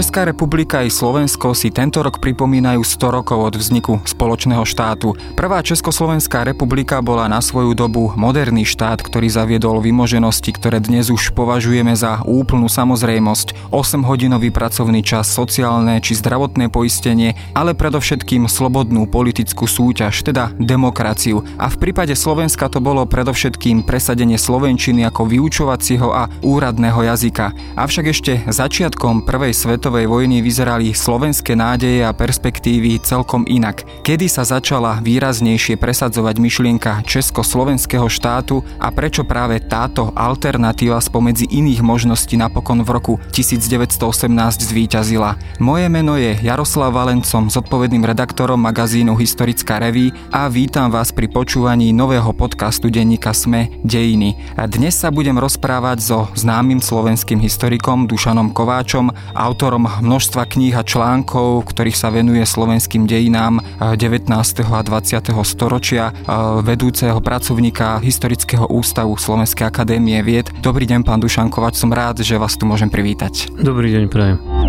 Česká republika i Slovensko si tento rok pripomínajú 100 rokov od vzniku spoločného štátu. Prvá Československá republika bola na svoju dobu moderný štát, ktorý zaviedol vymoženosti, ktoré dnes už považujeme za úplnú samozrejmosť. 8-hodinový pracovný čas, sociálne či zdravotné poistenie, ale predovšetkým slobodnú politickú súťaž, teda demokraciu. A v prípade Slovenska to bolo predovšetkým presadenie slovenčiny ako vyučovacieho a úradného jazyka. Avšak ešte začiatkom prvej svet svetovej vojny vyzerali slovenské nádeje a perspektívy celkom inak. Kedy sa začala výraznejšie presadzovať myšlienka československého štátu a prečo práve táto alternatíva spomedzi iných možností napokon v roku 1918 zvíťazila. Moje meno je Jaroslav Valencom, zodpovedným redaktorom magazínu Historická reví a vítam vás pri počúvaní nového podcastu denníka Sme Dejiny. Dnes sa budem rozprávať so známym slovenským historikom Dušanom Kováčom, autorom autorom množstva kníh a článkov, ktorých sa venuje slovenským dejinám 19. a 20. storočia, vedúceho pracovníka Historického ústavu Slovenskej akadémie vied. Dobrý deň, pán Dušankovač, som rád, že vás tu môžem privítať. Dobrý deň, prajem.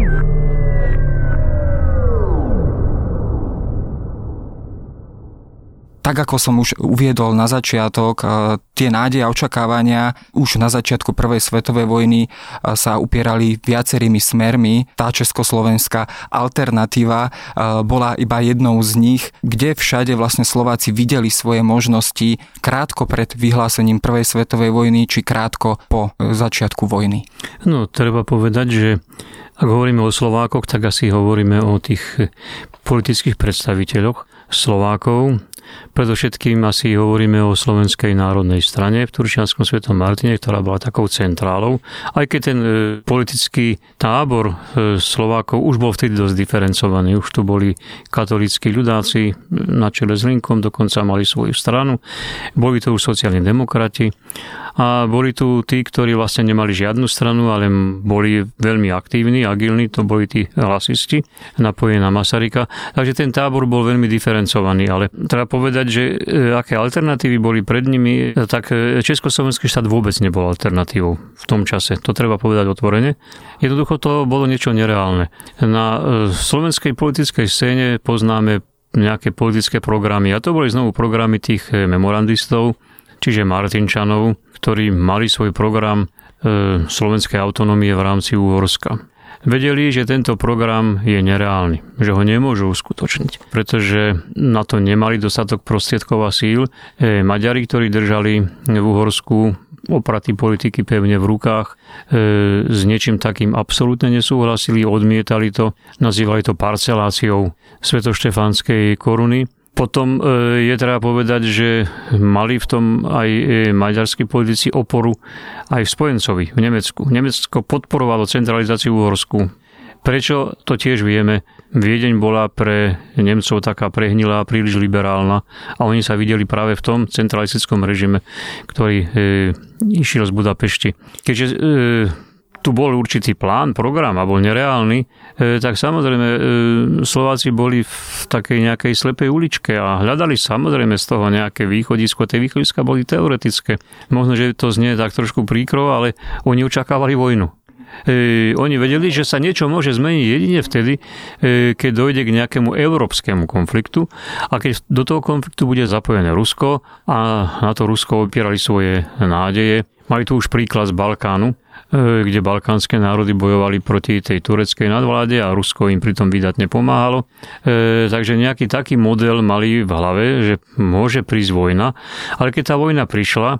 Tak ako som už uviedol na začiatok, e, tie nádeje a očakávania už na začiatku Prvej svetovej vojny e, sa upierali viacerými smermi. Tá československá alternatíva e, bola iba jednou z nich, kde všade vlastne Slováci videli svoje možnosti krátko pred vyhlásením Prvej svetovej vojny či krátko po začiatku vojny. No, treba povedať, že ak hovoríme o Slovákoch, tak asi hovoríme o tých politických predstaviteľoch Slovákov, Predovšetkým asi hovoríme o Slovenskej národnej strane v Turčianskom svetom Martine, ktorá bola takou centrálou. Aj keď ten e, politický tábor e, Slovákov už bol vtedy dosť diferencovaný. Už tu boli katolíckí ľudáci na čele s Linkom, dokonca mali svoju stranu. Boli to už sociálni demokrati a boli tu tí, ktorí vlastne nemali žiadnu stranu, ale boli veľmi aktívni, agilní, to boli tí hlasisti napojení na Masarika. Takže ten tábor bol veľmi diferencovaný, ale treba povedať, že e, aké alternatívy boli pred nimi, tak e, Československý štát vôbec nebol alternatívou v tom čase. To treba povedať otvorene. Jednoducho to bolo niečo nereálne. Na e, slovenskej politickej scéne poznáme nejaké politické programy a to boli znovu programy tých memorandistov, čiže Martinčanov, ktorí mali svoj program slovenskej autonómie v rámci Úhorska vedeli, že tento program je nereálny, že ho nemôžu uskutočniť, pretože na to nemali dostatok prostriedkov a síl. E, Maďari, ktorí držali v Uhorsku opraty politiky pevne v rukách, e, s niečím takým absolútne nesúhlasili, odmietali to, nazývali to parceláciou svetoštefánskej koruny potom e, je treba povedať, že mali v tom aj e, maďarskí politici oporu aj v spojencovi, v Nemecku. Nemecko podporovalo centralizáciu Uhorsku. Prečo, to tiež vieme. Viedeň bola pre Nemcov taká prehnilá, príliš liberálna a oni sa videli práve v tom centralistickom režime, ktorý e, išiel z Budapešti. Keďže e, tu bol určitý plán, program a bol nereálny, e, tak samozrejme e, Slováci boli v takej nejakej slepej uličke a hľadali samozrejme z toho nejaké východisko. Tie východiska boli teoretické. Možno, že to znie tak trošku príkro, ale oni očakávali vojnu. E, oni vedeli, že sa niečo môže zmeniť jedine vtedy, keď dojde k nejakému európskemu konfliktu a keď do toho konfliktu bude zapojené Rusko a na to Rusko opierali svoje nádeje. Mali tu už príklad z Balkánu, kde balkánske národy bojovali proti tej tureckej nadvláde a Rusko im pritom vydatne pomáhalo. E, takže nejaký taký model mali v hlave, že môže prísť vojna, ale keď tá vojna prišla, e,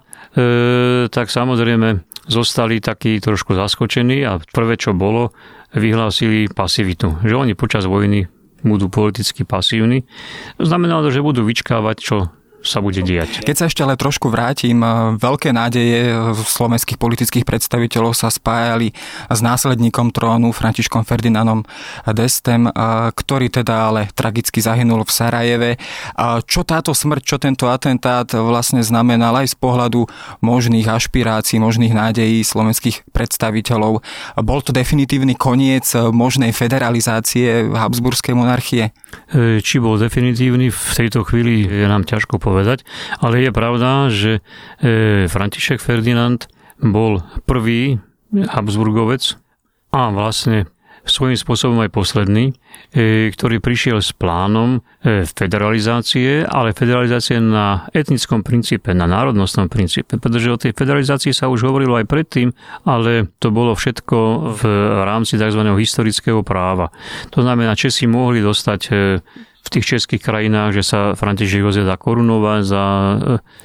tak samozrejme zostali takí trošku zaskočení a prvé, čo bolo, vyhlásili pasivitu. Že oni počas vojny budú politicky pasívni. Znamenalo, že budú vyčkávať, čo sa bude diať. Keď sa ešte ale trošku vrátim, eh, veľké nádeje slovenských politických predstaviteľov sa spájali s následníkom trónu Františkom Ferdinandom Destem, eh, ktorý teda ale tragicky zahynul v Sarajeve. Čo táto smrť, čo tento atentát vlastne znamenal aj z pohľadu možných ašpirácií, možných nádejí slovenských predstaviteľov? Bol to definitívny koniec možnej federalizácie Habsburskej monarchie? Eh, či bol definitívny, v tejto chvíli je nám ťažko povedať povedať, ale je pravda, že e, František Ferdinand bol prvý Habsburgovec a vlastne svojím spôsobom aj posledný, e, ktorý prišiel s plánom e, federalizácie, ale federalizácie na etnickom princípe, na národnostnom princípe, pretože o tej federalizácii sa už hovorilo aj predtým, ale to bolo všetko v rámci tzv. historického práva. To znamená, Česi mohli dostať v tých českých krajinách, že sa František Jozef dá korunovať za e,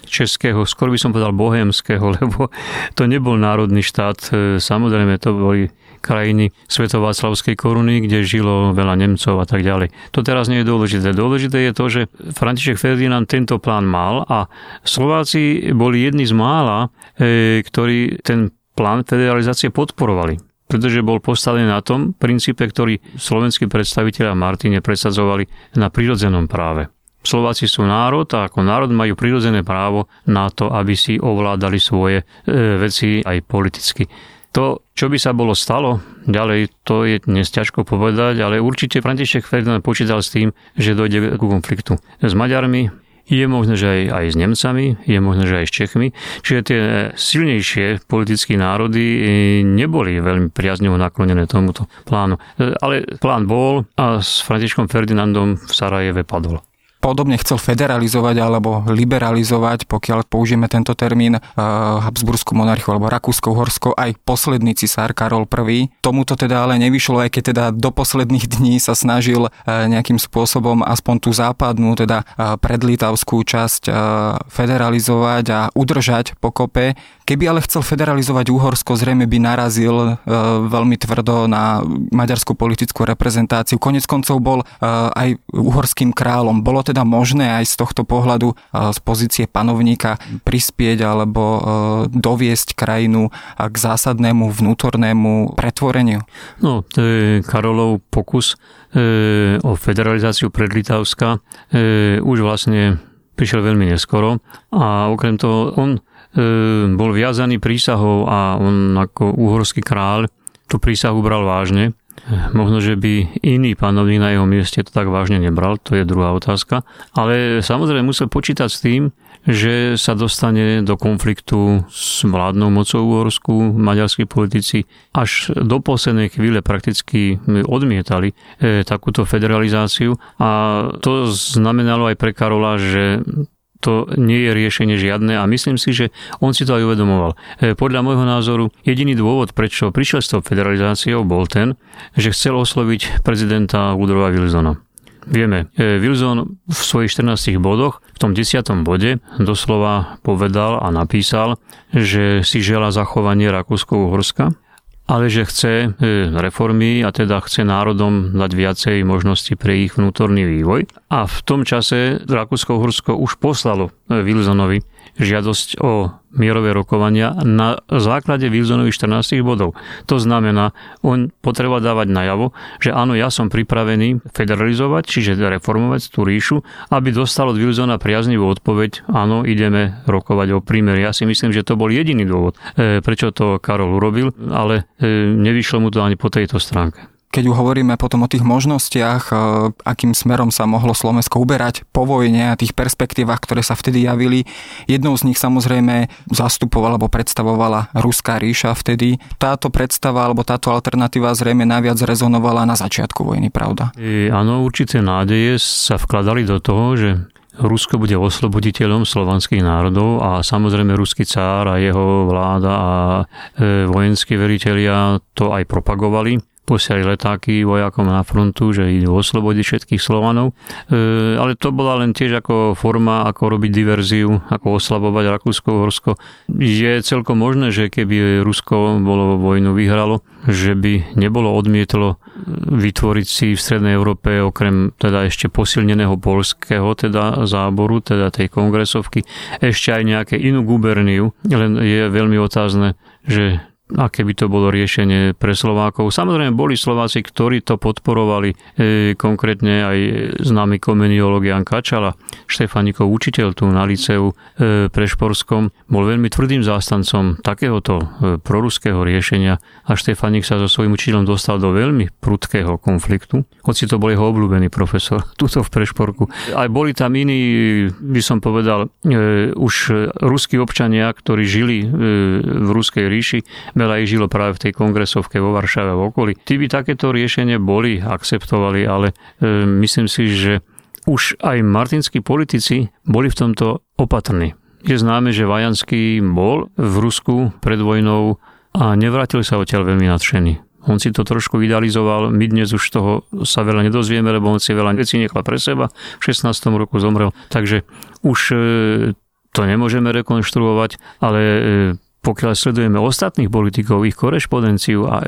českého, skoro by som povedal bohémskeho, lebo to nebol národný štát. E, samozrejme, to boli krajiny Svetováclavskej koruny, kde žilo veľa Nemcov a tak ďalej. To teraz nie je dôležité. Dôležité je to, že František Ferdinand tento plán mal a Slováci boli jedni z mála, e, ktorí ten plán federalizácie podporovali pretože bol postavený na tom princípe, ktorý slovenskí predstaviteľa Martine presadzovali na prírodzenom práve. Slováci sú národ a ako národ majú prirodzené právo na to, aby si ovládali svoje e, veci aj politicky. To, čo by sa bolo stalo, ďalej to je dnes ťažko povedať, ale určite František Ferdinand počítal s tým, že dojde ku konfliktu s Maďarmi, je možné, že aj, aj s Nemcami, je možné, že aj s Čechmi. Čiže tie silnejšie politické národy e, neboli veľmi priaznivo naklonené tomuto plánu. E, ale plán bol a s Františkom Ferdinandom v Sarajeve padol podobne chcel federalizovať alebo liberalizovať, pokiaľ použijeme tento termín, uh, Habsburskú monarchiu alebo Rakúsko-Horsko, aj posledný cisár Karol I. Tomuto teda ale nevyšlo, aj keď teda do posledných dní sa snažil uh, nejakým spôsobom aspoň tú západnú, teda uh, predlitavskú časť federalizovať a udržať pokope. Keby ale chcel federalizovať Uhorsko, zrejme by narazil veľmi tvrdo na maďarskú politickú reprezentáciu. Konec koncov bol aj uhorským kráľom. Bolo teda možné aj z tohto pohľadu z pozície panovníka prispieť alebo doviesť krajinu k zásadnému vnútornému pretvoreniu? No, to je Karolov pokus e, o federalizáciu predlitavska e, už vlastne prišiel veľmi neskoro a okrem toho on e, bol viazaný prísahou a on ako uhorský kráľ tú prísahu bral vážne Možno, že by iný panovník na jeho mieste to tak vážne nebral, to je druhá otázka. Ale samozrejme musel počítať s tým, že sa dostane do konfliktu s vládnou mocou Uhorsku. Maďarskí politici až do poslednej chvíle prakticky odmietali e, takúto federalizáciu a to znamenalo aj pre Karola, že to nie je riešenie žiadne a myslím si, že on si to aj uvedomoval. E, podľa môjho názoru jediný dôvod, prečo prišiel s tou federalizáciou, bol ten, že chcel osloviť prezidenta Woodrowa Wilsona. Vieme, e, Wilson v svojich 14 bodoch, v tom 10. bode doslova povedal a napísal, že si žela zachovanie Rakúsko-Uhorska ale že chce e, reformy a teda chce národom dať viacej možnosti pre ich vnútorný vývoj. A v tom čase Rakúsko-Uhorsko už poslalo e, Wilsonovi žiadosť o mierové rokovania na základe Wilsonových 14 bodov. To znamená, on potreba dávať najavo, že áno, ja som pripravený federalizovať, čiže reformovať tú ríšu, aby dostal od Wilsona priaznivú odpoveď, áno, ideme rokovať o prímeri. Ja si myslím, že to bol jediný dôvod, e, prečo to Karol urobil, ale e, nevyšlo mu to ani po tejto stránke keď hovoríme potom o tých možnostiach, e, akým smerom sa mohlo Slovensko uberať po vojne a tých perspektívach, ktoré sa vtedy javili, jednou z nich samozrejme zastupovala alebo predstavovala Ruská ríša vtedy. Táto predstava alebo táto alternatíva zrejme najviac rezonovala na začiatku vojny, pravda? E, áno, určité nádeje sa vkladali do toho, že Rusko bude osloboditeľom slovanských národov a samozrejme ruský cár a jeho vláda a e, vojenskí veriteľia to aj propagovali posiali letáky vojakom na frontu, že idú oslobodiť všetkých Slovanov. E, ale to bola len tiež ako forma, ako robiť diverziu, ako oslabovať Rakúsko-Horsko. Je celkom možné, že keby Rusko bolo vojnu vyhralo, že by nebolo odmietlo vytvoriť si v Strednej Európe okrem teda ešte posilneného polského teda záboru, teda tej kongresovky, ešte aj nejaké inú guberniu. Len je veľmi otázne, že aké by to bolo riešenie pre Slovákov. Samozrejme, boli Slováci, ktorí to podporovali, e, konkrétne aj známy komeniolog Jan Kačala, Štefanikov učiteľ tu na liceu e, pre Šporskom, bol veľmi tvrdým zástancom takéhoto e, proruského riešenia a Štefanik sa so svojím učiteľom dostal do veľmi prudkého konfliktu, hoci to bol jeho obľúbený profesor, tuto v Prešporku. Aj boli tam iní, by som povedal, e, už ruskí občania, ktorí žili e, v Ruskej ríši, veľa ich žilo práve v tej kongresovke vo Varšave a v okolí. Tí by takéto riešenie boli, akceptovali, ale e, myslím si, že už aj martinskí politici boli v tomto opatrní. Je známe, že Vajanský bol v Rusku pred vojnou a nevrátil sa odtiaľ veľmi nadšený. On si to trošku idealizoval, my dnes už toho sa veľa nedozvieme, lebo on si veľa vecí nechal pre seba, v 16. roku zomrel, takže už e, to nemôžeme rekonštruovať, ale e, pokiaľ sledujeme ostatných politikov, ich korešpondenciu a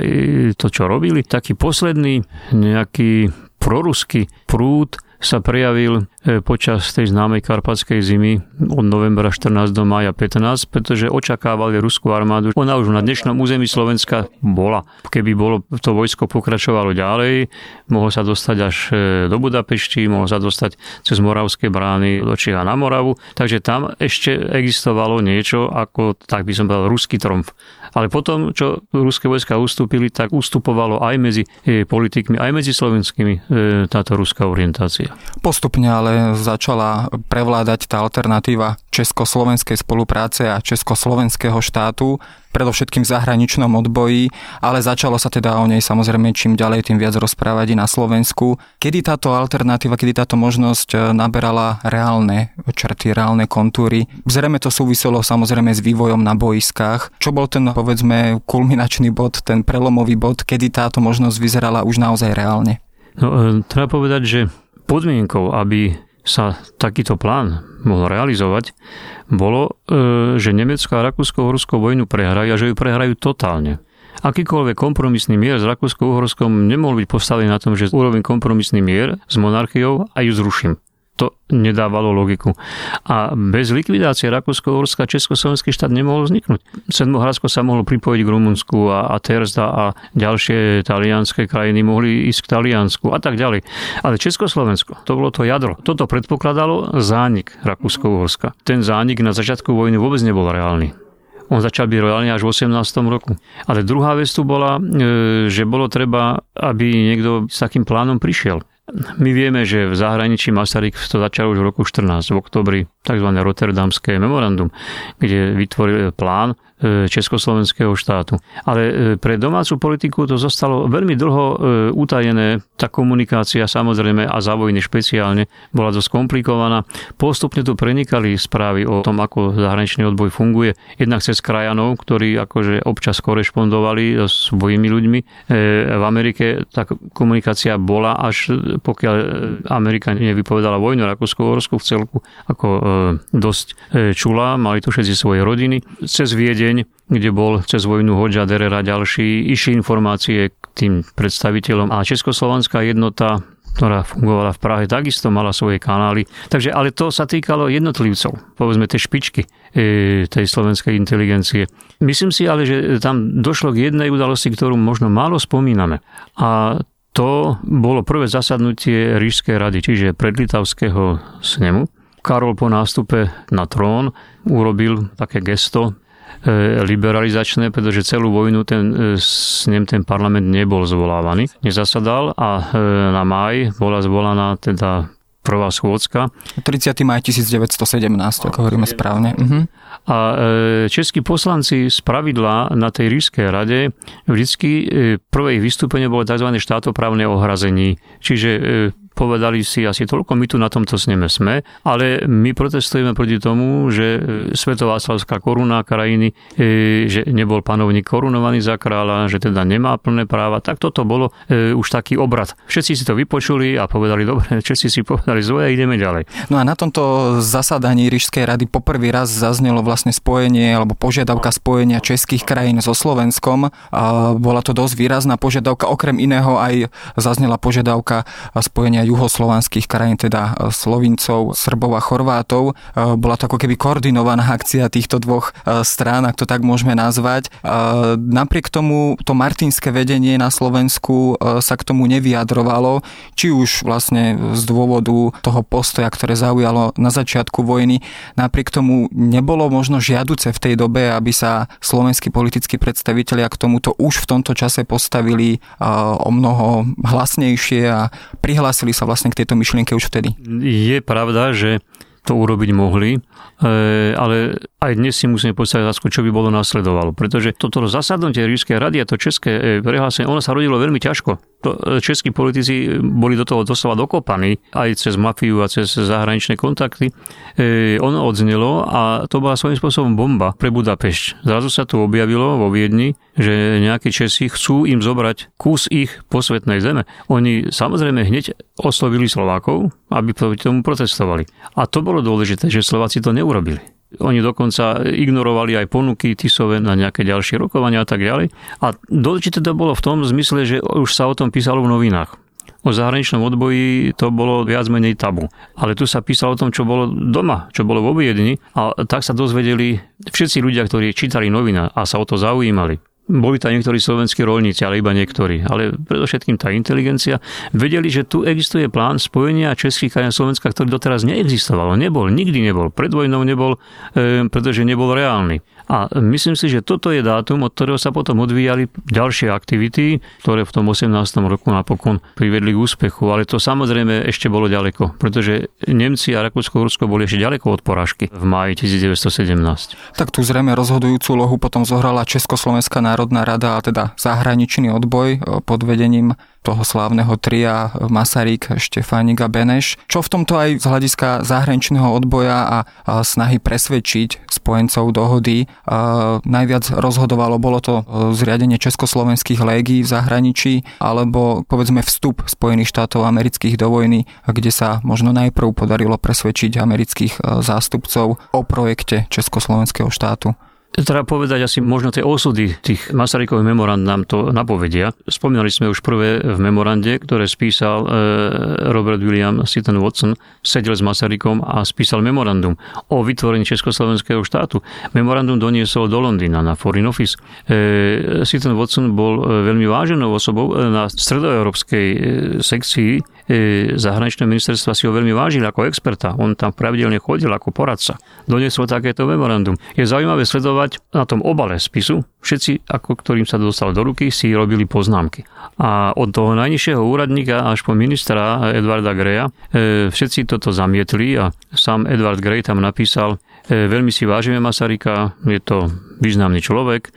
to, čo robili, taký posledný nejaký proruský prúd sa prejavil e, počas tej známej karpatskej zimy od novembra 14 do mája 15, pretože očakávali ruskú armádu. Ona už na dnešnom území Slovenska bola. Keby bolo to vojsko pokračovalo ďalej, mohlo sa dostať až e, do Budapešti, mohlo sa dostať cez Moravské brány do Čiha na Moravu, takže tam ešte existovalo niečo ako, tak by som povedal, ruský tromf. Ale potom, čo ruské vojska ustúpili, tak ustupovalo aj medzi e, politikmi, aj medzi slovenskými táto ruská orientácia. Postupne ale začala prevládať tá alternatíva československej spolupráce a československého štátu, predovšetkým v zahraničnom odboji, ale začalo sa teda o nej samozrejme čím ďalej, tým viac rozprávať i na Slovensku. Kedy táto alternatíva, kedy táto možnosť e, naberala reálne črty, reálne kontúry? Zrejme to súviselo samozrejme s vývojom na boiskách. Čo bol ten, povedzme, kulminačný bod, ten prelomový bod, kedy táto možnosť vyzerala už naozaj reálne? No, e, treba povedať, že podmienkou, aby sa takýto plán mohol realizovať, bolo, e, že Nemecko a Rakúsko-Uhorskú vojnu prehrajú a že ju prehrajú totálne. Akýkoľvek kompromisný mier s Rakúsko-Uhorskom nemohol byť postavený na tom, že urobím kompromisný mier s monarchiou a ju zruším to nedávalo logiku. A bez likvidácie Rakúsko-Horska Československý štát nemohol vzniknúť. Sedmohradsko sa mohlo pripojiť k Rumunsku a, a Terzda a ďalšie talianské krajiny mohli ísť k Taliansku a tak ďalej. Ale Československo, to bolo to jadro. Toto predpokladalo zánik Rakúsko-Horska. Ten zánik na začiatku vojny vôbec nebol reálny. On začal byť reálne až v 18. roku. Ale druhá vec tu bola, e, že bolo treba, aby niekto s takým plánom prišiel. My vieme, že v zahraničí Masaryk to začal už v roku 14, v oktobri, tzv. Rotterdamské memorandum, kde vytvoril plán Československého štátu. Ale e, pre domácu politiku to zostalo veľmi dlho e, utajené. Tá komunikácia samozrejme a za vojny špeciálne bola dosť komplikovaná. Postupne tu prenikali správy o tom, ako zahraničný odboj funguje. Jednak cez krajanov, ktorí akože občas korešpondovali s svojimi ľuďmi. V Amerike tá komunikácia bola až pokiaľ Amerika nevypovedala vojnu Rakúsko-Horsku v celku ako dosť čula, mali tu všetci svoje rodiny. Cez Viede deň, kde bol cez vojnu Hoďa, Derer ďalší, išli informácie k tým predstaviteľom a Československá jednota ktorá fungovala v Prahe, takisto mala svoje kanály. Takže, ale to sa týkalo jednotlivcov, povedzme tie špičky e, tej slovenskej inteligencie. Myslím si ale, že tam došlo k jednej udalosti, ktorú možno málo spomíname. A to bolo prvé zasadnutie Rížskej rady, čiže predlitavského snemu. Karol po nástupe na trón urobil také gesto, liberalizačné, pretože celú vojnu ten, e, s ním ten parlament nebol zvolávaný, nezasadal a e, na maj bola zvolaná teda prvá schôdzka. 30. maj 1917, ako hovoríme správne. Uh-huh. A českí poslanci z pravidla na tej ríšskej rade vždycky prvé ich vystúpenie bolo tzv. štátoprávne ohrazení. Čiže povedali si asi toľko, my tu na tomto sneme sme, ale my protestujeme proti tomu, že e, Svetová slavská koruna krajiny, e, že nebol panovník korunovaný za kráľa, že teda nemá plné práva, tak toto bolo e, už taký obrad. Všetci si to vypočuli a povedali, dobre, všetci si povedali zvoje, ideme ďalej. No a na tomto zasadaní Rížskej rady poprvý raz zaznelo vlastne spojenie alebo požiadavka spojenia českých krajín so Slovenskom. A bola to dosť výrazná požiadavka, okrem iného aj zaznela požiadavka spojenia juhoslovanských krajín, teda e, Slovincov, Srbov a Chorvátov. E, bola to ako keby koordinovaná akcia týchto dvoch e, strán, ak to tak môžeme nazvať. Napriek tomu to martinské vedenie na Slovensku sa k tomu nevyjadrovalo, či už vlastne z dôvodu toho postoja, ktoré zaujalo na začiatku vojny. Napriek tomu nebolo možno žiaduce v tej dobe, aby sa slovenskí politickí predstavitelia k tomuto už v tomto čase postavili o mnoho hlasnejšie a prihlásili sa vlastne k tejto myšlienke už vtedy? Je pravda, že to urobiť mohli, ale aj dnes si musíme postaviť otázku, čo by bolo nasledovalo. Pretože toto zasadnutie Ríšskej rady a to české prehlásenie, ono sa rodilo veľmi ťažko. To, českí politici boli do toho doslova dokopaní, aj cez mafiu a cez zahraničné kontakty. ono odznelo a to bola svojím spôsobom bomba pre Budapešť. Zrazu sa tu objavilo vo Viedni, že nejakí Česi chcú im zobrať kus ich posvetnej zeme. Oni samozrejme hneď oslovili Slovákov, aby proti tomu protestovali. A to bolo dôležité, že Slováci to neurobili. Oni dokonca ignorovali aj ponuky Tisove na nejaké ďalšie rokovania a tak ďalej. A dôležité to bolo v tom zmysle, že už sa o tom písalo v novinách. O zahraničnom odboji to bolo viac menej tabu. Ale tu sa písalo o tom, čo bolo doma, čo bolo vo Viedni a tak sa dozvedeli všetci ľudia, ktorí čítali novina a sa o to zaujímali boli tam niektorí slovenskí rolníci, ale iba niektorí. Ale predovšetkým tá inteligencia vedeli, že tu existuje plán spojenia českých krajín Slovenska, ktorý doteraz neexistoval. Nebol, nikdy nebol. Pred vojnou nebol, e, pretože nebol reálny. A myslím si, že toto je dátum, od ktorého sa potom odvíjali ďalšie aktivity, ktoré v tom 18. roku napokon privedli k úspechu. Ale to samozrejme ešte bolo ďaleko, pretože Nemci a Rakúsko-Rusko boli ešte ďaleko od porážky v máji 1917. Tak tu zrejme rozhodujúcu lohu potom zohrala Československá rada a teda zahraničný odboj e, pod vedením toho slávneho tria Masaryk, Štefánik a Beneš. Čo v tomto aj z hľadiska zahraničného odboja a, snahy presvedčiť spojencov dohody a najviac rozhodovalo, bolo to e, zriadenie československých légií v zahraničí alebo povedzme vstup Spojených štátov amerických do vojny, kde sa možno najprv podarilo presvedčiť amerických e, zástupcov o projekte Československého štátu. Treba povedať asi možno tie osudy tých Masarykových memorand nám to napovedia. Spomínali sme už prvé v memorande, ktoré spísal e, Robert William Seaton Watson, sedel s Masarykom a spísal memorandum o vytvorení Československého štátu. Memorandum doniesol do Londýna na Foreign Office. E, Seaton Watson bol e, veľmi váženou osobou na stredoeurópskej sekcii zahraničného ministerstva si ho veľmi vážili ako experta. On tam pravidelne chodil ako poradca. Doniesol takéto memorandum. Je zaujímavé sledovať na tom obale spisu. Všetci, ako ktorým sa dostal do ruky, si robili poznámky. A od toho najnižšieho úradníka až po ministra Edvarda Greja e, všetci toto zamietli a sám Edward Grey tam napísal, e, veľmi si vážime Masaryka, je to významný človek,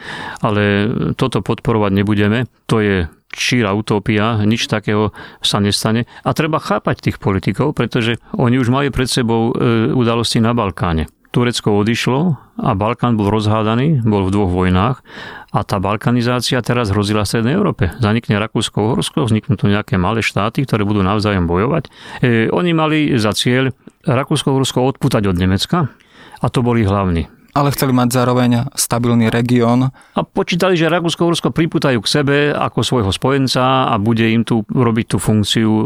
ale toto podporovať nebudeme. To je číra utopia, nič takého sa nestane. A treba chápať tých politikov, pretože oni už mali pred sebou e, udalosti na Balkáne. Turecko odišlo a Balkán bol rozhádaný, bol v dvoch vojnách a tá balkanizácia teraz hrozila v Strednej Európe. Zanikne Rakúsko-Uhorsko, vzniknú tu nejaké malé štáty, ktoré budú navzájom bojovať. E, oni mali za cieľ Rakúsko-Uhorsko odputať od Nemecka a to boli hlavní ale chceli mať zároveň stabilný región. A počítali, že Rakúsko-Rusko priputajú k sebe ako svojho spojenca a bude im tu robiť tú funkciu e,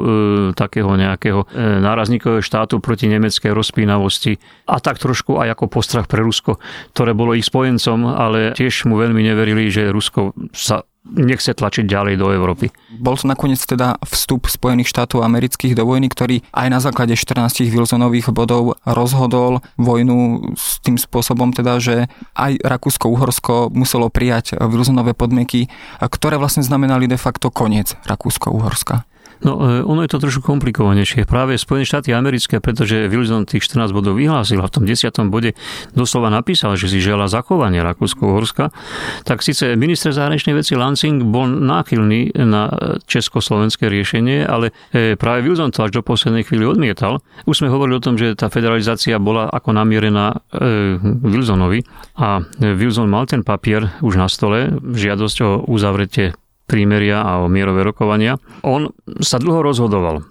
takého nejakého e, nárazníkového štátu proti nemeckej rozpínavosti a tak trošku aj ako postrach pre Rusko, ktoré bolo ich spojencom, ale tiež mu veľmi neverili, že Rusko sa nechce tlačiť ďalej do Európy. Bol to nakoniec teda vstup Spojených štátov amerických do vojny, ktorý aj na základe 14 Wilsonových bodov rozhodol vojnu s tým spôsobom teda, že aj Rakúsko-Uhorsko muselo prijať Wilsonové podmienky, ktoré vlastne znamenali de facto koniec Rakúsko-Uhorska. No, e, ono je to trošku komplikovanejšie. Práve Spojené štáty americké, pretože Wilson tých 14 bodov vyhlásil a v tom 10. bode doslova napísal, že si žela zachovanie Rakúsko-Horska, tak síce minister zahraničnej veci Lansing bol náchylný na československé riešenie, ale e, práve Wilson to až do poslednej chvíli odmietal. Už sme hovorili o tom, že tá federalizácia bola ako namierená e, Wilsonovi a Wilson mal ten papier už na stole, žiadosť o uzavretie prímeria a o mierové rokovania. On sa dlho rozhodoval.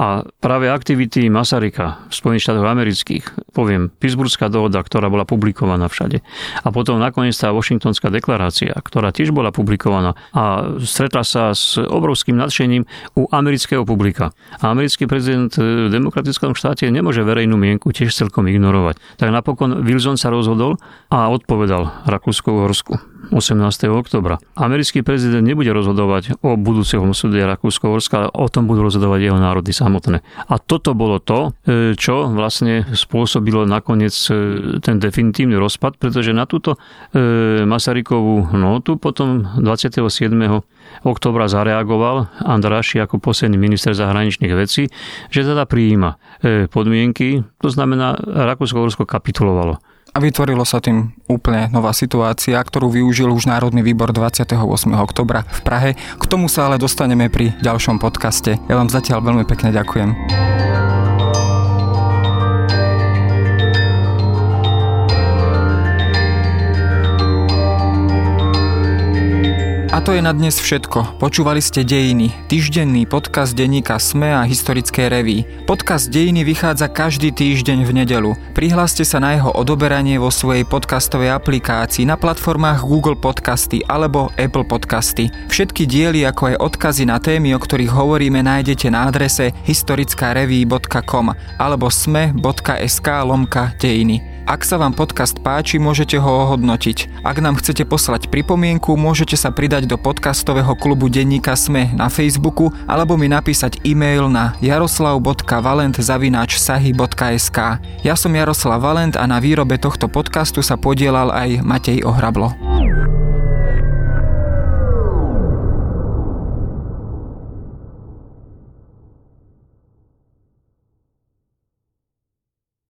A práve aktivity Masaryka v Spojených štátoch amerických, poviem, Pittsburghská dohoda, ktorá bola publikovaná všade. A potom nakoniec tá Washingtonská deklarácia, ktorá tiež bola publikovaná a stretla sa s obrovským nadšením u amerického publika. A americký prezident v demokratickom štáte nemôže verejnú mienku tiež celkom ignorovať. Tak napokon Wilson sa rozhodol a odpovedal Rakúsku-Horsku 18. oktobra. Americký prezident nebude rozhodovať o budúceho súde Rakúsko-Horska, ale o tom budú rozhodovať jeho národy samotné. A toto bolo to, e, čo vlastne spôsobilo nakoniec e, ten definitívny rozpad, pretože na túto e, Masarykovú notu potom 27. oktobra zareagoval Andraši ako posledný minister zahraničných vecí, že teda prijíma podmienky, to znamená Rakúsko-Horsko kapitulovalo. A vytvorilo sa tým úplne nová situácia, ktorú využil už Národný výbor 28. oktobra v Prahe. K tomu sa ale dostaneme pri ďalšom podcaste. Ja vám zatiaľ veľmi pekne ďakujem. A to je na dnes všetko. Počúvali ste Dejiny, týždenný podcast denníka SME a historické reví. Podcast Dejiny vychádza každý týždeň v nedelu. Prihláste sa na jeho odoberanie vo svojej podcastovej aplikácii na platformách Google Podcasty alebo Apple Podcasty. Všetky diely ako aj odkazy na témy, o ktorých hovoríme, nájdete na adrese historickareví.com alebo sme.sk lomka dejiny. Ak sa vám podcast páči, môžete ho ohodnotiť. Ak nám chcete poslať pripomienku, môžete sa pridať do podcastového klubu Denníka Sme na Facebooku alebo mi napísať e-mail na jaroslav.valent.sahy.sk Ja som Jaroslav Valent a na výrobe tohto podcastu sa podielal aj Matej Ohrablo.